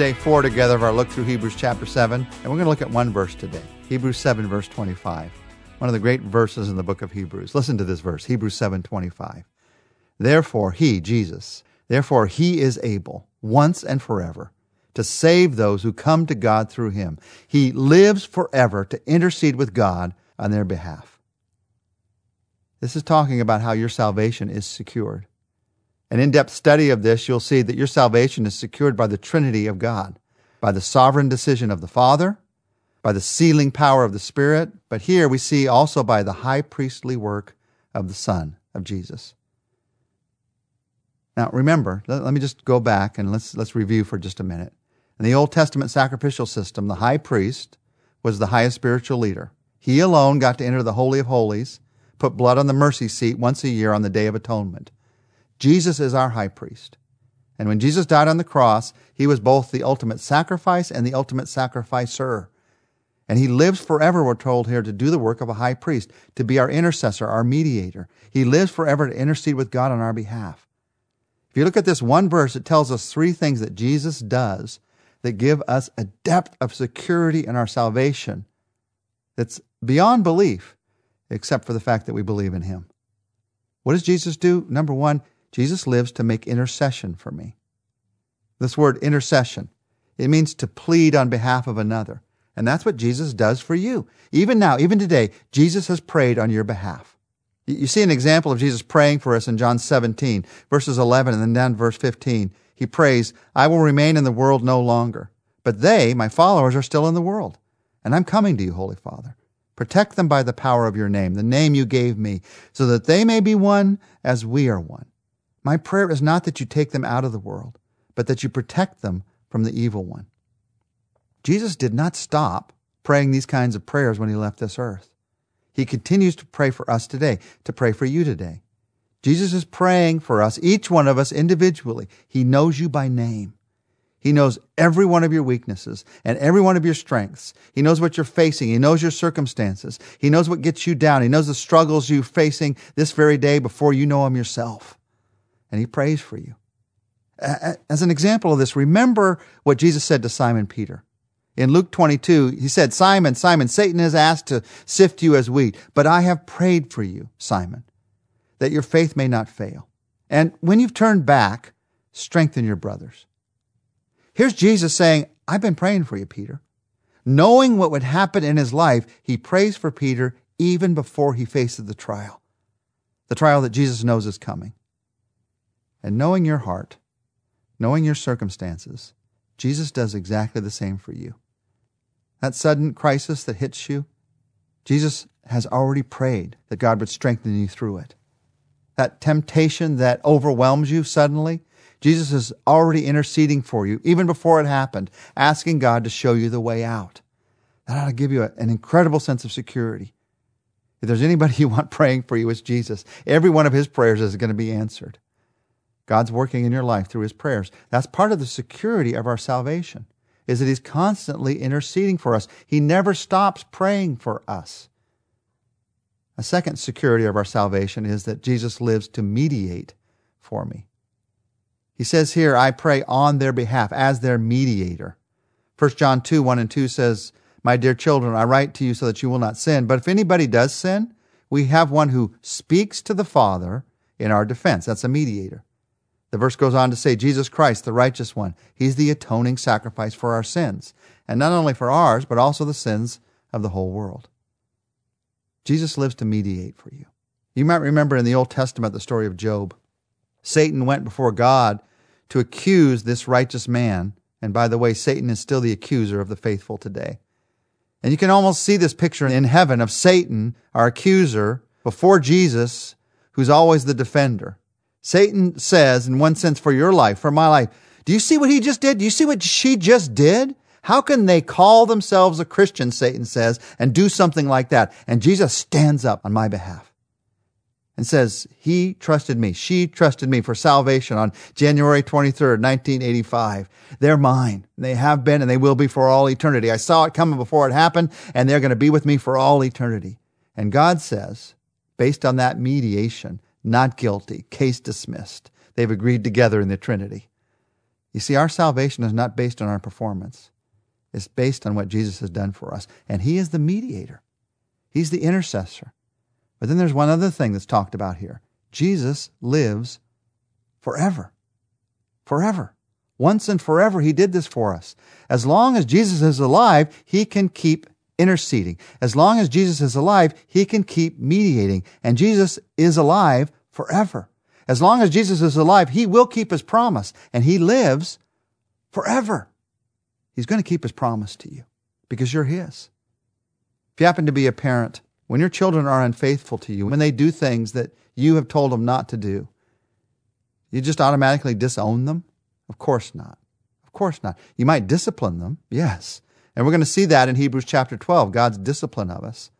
day four together of our look through Hebrews chapter 7, and we're going to look at one verse today Hebrews 7, verse 25. One of the great verses in the book of Hebrews. Listen to this verse Hebrews 7, 25. Therefore, he, Jesus, therefore he is able, once and forever, to save those who come to God through him. He lives forever to intercede with God on their behalf. This is talking about how your salvation is secured. An in depth study of this, you'll see that your salvation is secured by the Trinity of God, by the sovereign decision of the Father, by the sealing power of the Spirit, but here we see also by the high priestly work of the Son of Jesus. Now, remember, let, let me just go back and let's, let's review for just a minute. In the Old Testament sacrificial system, the high priest was the highest spiritual leader. He alone got to enter the Holy of Holies, put blood on the mercy seat once a year on the Day of Atonement. Jesus is our high priest. And when Jesus died on the cross, he was both the ultimate sacrifice and the ultimate sacrificer. And he lives forever, we're told here, to do the work of a high priest, to be our intercessor, our mediator. He lives forever to intercede with God on our behalf. If you look at this one verse, it tells us three things that Jesus does that give us a depth of security in our salvation that's beyond belief, except for the fact that we believe in him. What does Jesus do? Number one, Jesus lives to make intercession for me. This word intercession, it means to plead on behalf of another. And that's what Jesus does for you. Even now, even today, Jesus has prayed on your behalf. You see an example of Jesus praying for us in John 17, verses 11 and then down verse 15. He prays, I will remain in the world no longer, but they, my followers, are still in the world. And I'm coming to you, Holy Father. Protect them by the power of your name, the name you gave me, so that they may be one as we are one. My prayer is not that you take them out of the world, but that you protect them from the evil one. Jesus did not stop praying these kinds of prayers when he left this earth. He continues to pray for us today, to pray for you today. Jesus is praying for us, each one of us individually. He knows you by name. He knows every one of your weaknesses and every one of your strengths. He knows what you're facing. He knows your circumstances. He knows what gets you down. He knows the struggles you're facing this very day before you know them yourself and he prays for you. As an example of this, remember what Jesus said to Simon Peter. In Luke 22, he said, Simon, Simon, Satan has asked to sift you as wheat, but I have prayed for you, Simon, that your faith may not fail. And when you've turned back, strengthen your brothers. Here's Jesus saying, I've been praying for you, Peter. Knowing what would happen in his life, he prays for Peter even before he faces the trial. The trial that Jesus knows is coming. And knowing your heart, knowing your circumstances, Jesus does exactly the same for you. That sudden crisis that hits you, Jesus has already prayed that God would strengthen you through it. That temptation that overwhelms you suddenly, Jesus is already interceding for you, even before it happened, asking God to show you the way out. That ought to give you an incredible sense of security. If there's anybody you want praying for you, it's Jesus. Every one of his prayers is going to be answered. God's working in your life through his prayers. That's part of the security of our salvation, is that he's constantly interceding for us. He never stops praying for us. A second security of our salvation is that Jesus lives to mediate for me. He says here, I pray on their behalf as their mediator. 1 John 2, 1 and 2 says, My dear children, I write to you so that you will not sin. But if anybody does sin, we have one who speaks to the Father in our defense. That's a mediator. The verse goes on to say, Jesus Christ, the righteous one, he's the atoning sacrifice for our sins, and not only for ours, but also the sins of the whole world. Jesus lives to mediate for you. You might remember in the Old Testament the story of Job. Satan went before God to accuse this righteous man. And by the way, Satan is still the accuser of the faithful today. And you can almost see this picture in heaven of Satan, our accuser, before Jesus, who's always the defender. Satan says, in one sense, for your life, for my life, do you see what he just did? Do you see what she just did? How can they call themselves a Christian, Satan says, and do something like that? And Jesus stands up on my behalf and says, He trusted me. She trusted me for salvation on January 23rd, 1985. They're mine. They have been and they will be for all eternity. I saw it coming before it happened, and they're going to be with me for all eternity. And God says, based on that mediation, not guilty, case dismissed. They've agreed together in the Trinity. You see, our salvation is not based on our performance. It's based on what Jesus has done for us. And He is the mediator. He's the intercessor. But then there's one other thing that's talked about here. Jesus lives forever. Forever. Once and forever, He did this for us. As long as Jesus is alive, He can keep interceding. As long as Jesus is alive, He can keep mediating. And Jesus is alive forever. As long as Jesus is alive, He will keep His promise, and He lives forever. He's going to keep His promise to you because you're His. If you happen to be a parent, when your children are unfaithful to you, when they do things that you have told them not to do, you just automatically disown them? Of course not. Of course not. You might discipline them, yes. And we're going to see that in Hebrews chapter 12, God's discipline of us.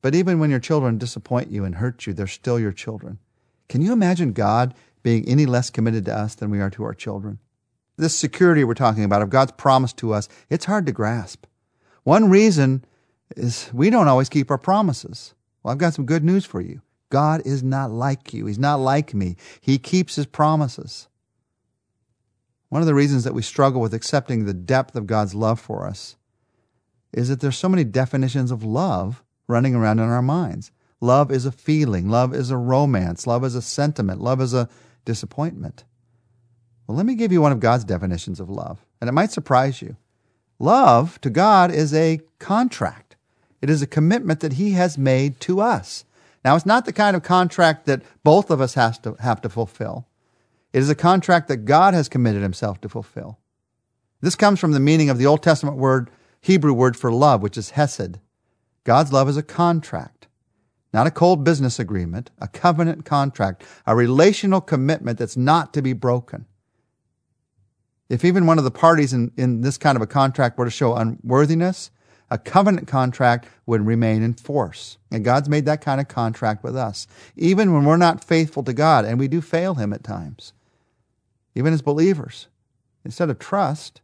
But even when your children disappoint you and hurt you, they're still your children. Can you imagine God being any less committed to us than we are to our children? This security we're talking about of God's promise to us, it's hard to grasp. One reason is we don't always keep our promises. Well, I've got some good news for you. God is not like you. He's not like me. He keeps his promises. One of the reasons that we struggle with accepting the depth of God's love for us is that there's so many definitions of love running around in our minds. Love is a feeling. Love is a romance. Love is a sentiment. Love is a disappointment. Well, let me give you one of God's definitions of love, and it might surprise you. Love to God is a contract. It is a commitment that He has made to us. Now, it's not the kind of contract that both of us has to have to fulfill. It is a contract that God has committed Himself to fulfill. This comes from the meaning of the Old Testament word, Hebrew word for love, which is hesed. God's love is a contract not a cold business agreement, a covenant contract, a relational commitment that's not to be broken. If even one of the parties in, in this kind of a contract were to show unworthiness, a covenant contract would remain in force. And God's made that kind of contract with us. Even when we're not faithful to God, and we do fail Him at times, even as believers, instead of trust,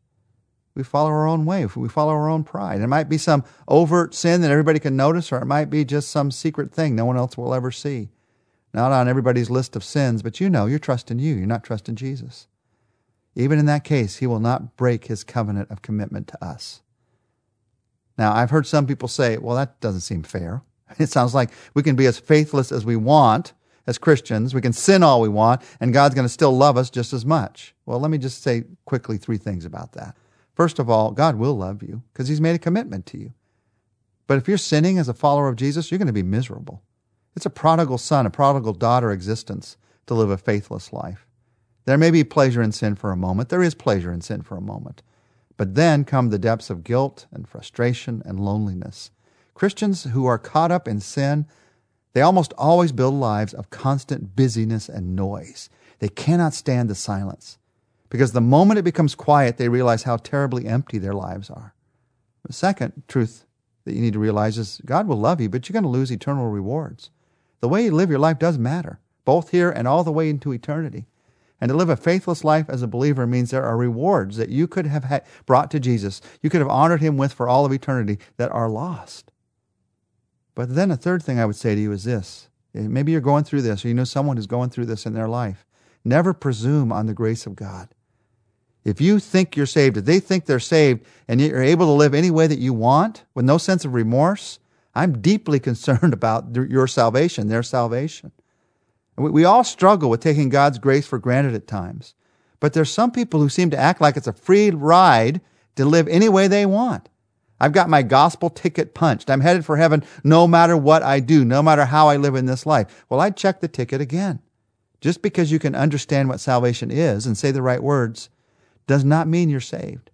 we follow our own way. We follow our own pride. It might be some overt sin that everybody can notice, or it might be just some secret thing no one else will ever see. Not on everybody's list of sins, but you know you're trusting you. You're not trusting Jesus. Even in that case, he will not break his covenant of commitment to us. Now, I've heard some people say, well, that doesn't seem fair. It sounds like we can be as faithless as we want as Christians. We can sin all we want, and God's going to still love us just as much. Well, let me just say quickly three things about that. First of all, God will love you because He's made a commitment to you. But if you're sinning as a follower of Jesus, you're going to be miserable. It's a prodigal son, a prodigal daughter existence to live a faithless life. There may be pleasure in sin for a moment. There is pleasure in sin for a moment. But then come the depths of guilt and frustration and loneliness. Christians who are caught up in sin, they almost always build lives of constant busyness and noise. They cannot stand the silence because the moment it becomes quiet, they realize how terribly empty their lives are. The second truth that you need to realize is God will love you, but you're going to lose eternal rewards. The way you live your life does matter, both here and all the way into eternity. And to live a faithless life as a believer means there are rewards that you could have brought to Jesus, you could have honored him with for all of eternity that are lost. But then a third thing I would say to you is this. Eh, maybe you're going through this, or you know someone who's going through this in their life. Never presume on the grace of God. If you think you're saved, if they think they're saved, and you're able to live any way that you want with no sense of remorse, I'm deeply concerned about your salvation, their salvation. We all struggle with taking God's grace for granted at times. But there's some people who seem to act like it's a free ride to live any way they want. I've got my gospel ticket punched. I'm headed for heaven no matter what I do, no matter how I live in this life. Well, I'd check the ticket again. Just because you can understand what salvation is and say the right words does not mean you're saved.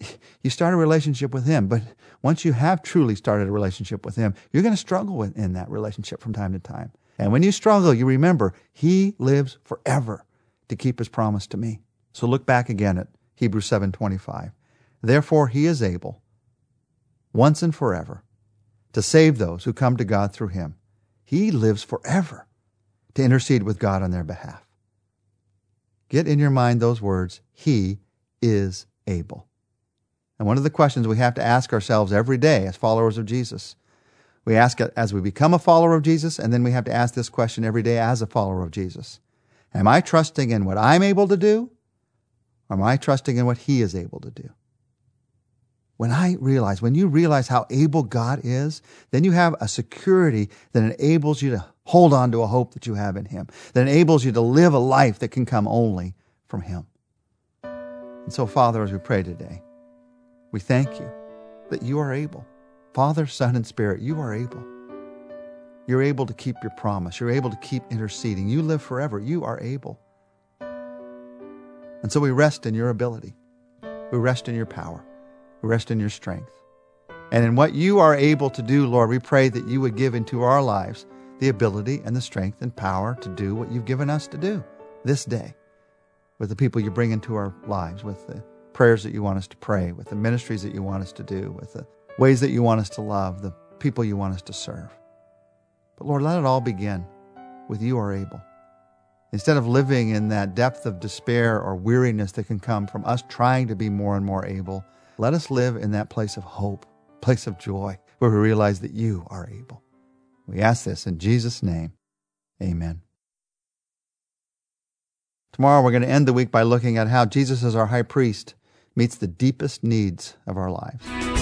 You start a relationship with Him, but once you have truly started a relationship with Him, you're going to struggle in that relationship from time to time. And when you struggle, you remember He lives forever to keep His promise to me. So look back again at Hebrews 7:25. Therefore he is able once and forever to save those who come to God through him. He lives forever to intercede with God on their behalf. Get in your mind those words He is able. And one of the questions we have to ask ourselves every day as followers of Jesus, we ask it as we become a follower of Jesus, and then we have to ask this question every day as a follower of Jesus Am I trusting in what I'm able to do, Or am I trusting in what He is able to do? When I realize, when you realize how able God is, then you have a security that enables you to hold on to a hope that you have in Him, that enables you to live a life that can come only from Him. And so, Father, as we pray today, we thank you that you are able. Father, Son, and Spirit, you are able. You're able to keep your promise. You're able to keep interceding. You live forever. You are able. And so we rest in your ability. We rest in your power. Rest in your strength. And in what you are able to do, Lord, we pray that you would give into our lives the ability and the strength and power to do what you've given us to do this day with the people you bring into our lives, with the prayers that you want us to pray, with the ministries that you want us to do, with the ways that you want us to love, the people you want us to serve. But Lord, let it all begin with you are able. Instead of living in that depth of despair or weariness that can come from us trying to be more and more able, let us live in that place of hope, place of joy, where we realize that you are able. We ask this in Jesus' name. Amen. Tomorrow we're going to end the week by looking at how Jesus as our high priest meets the deepest needs of our lives.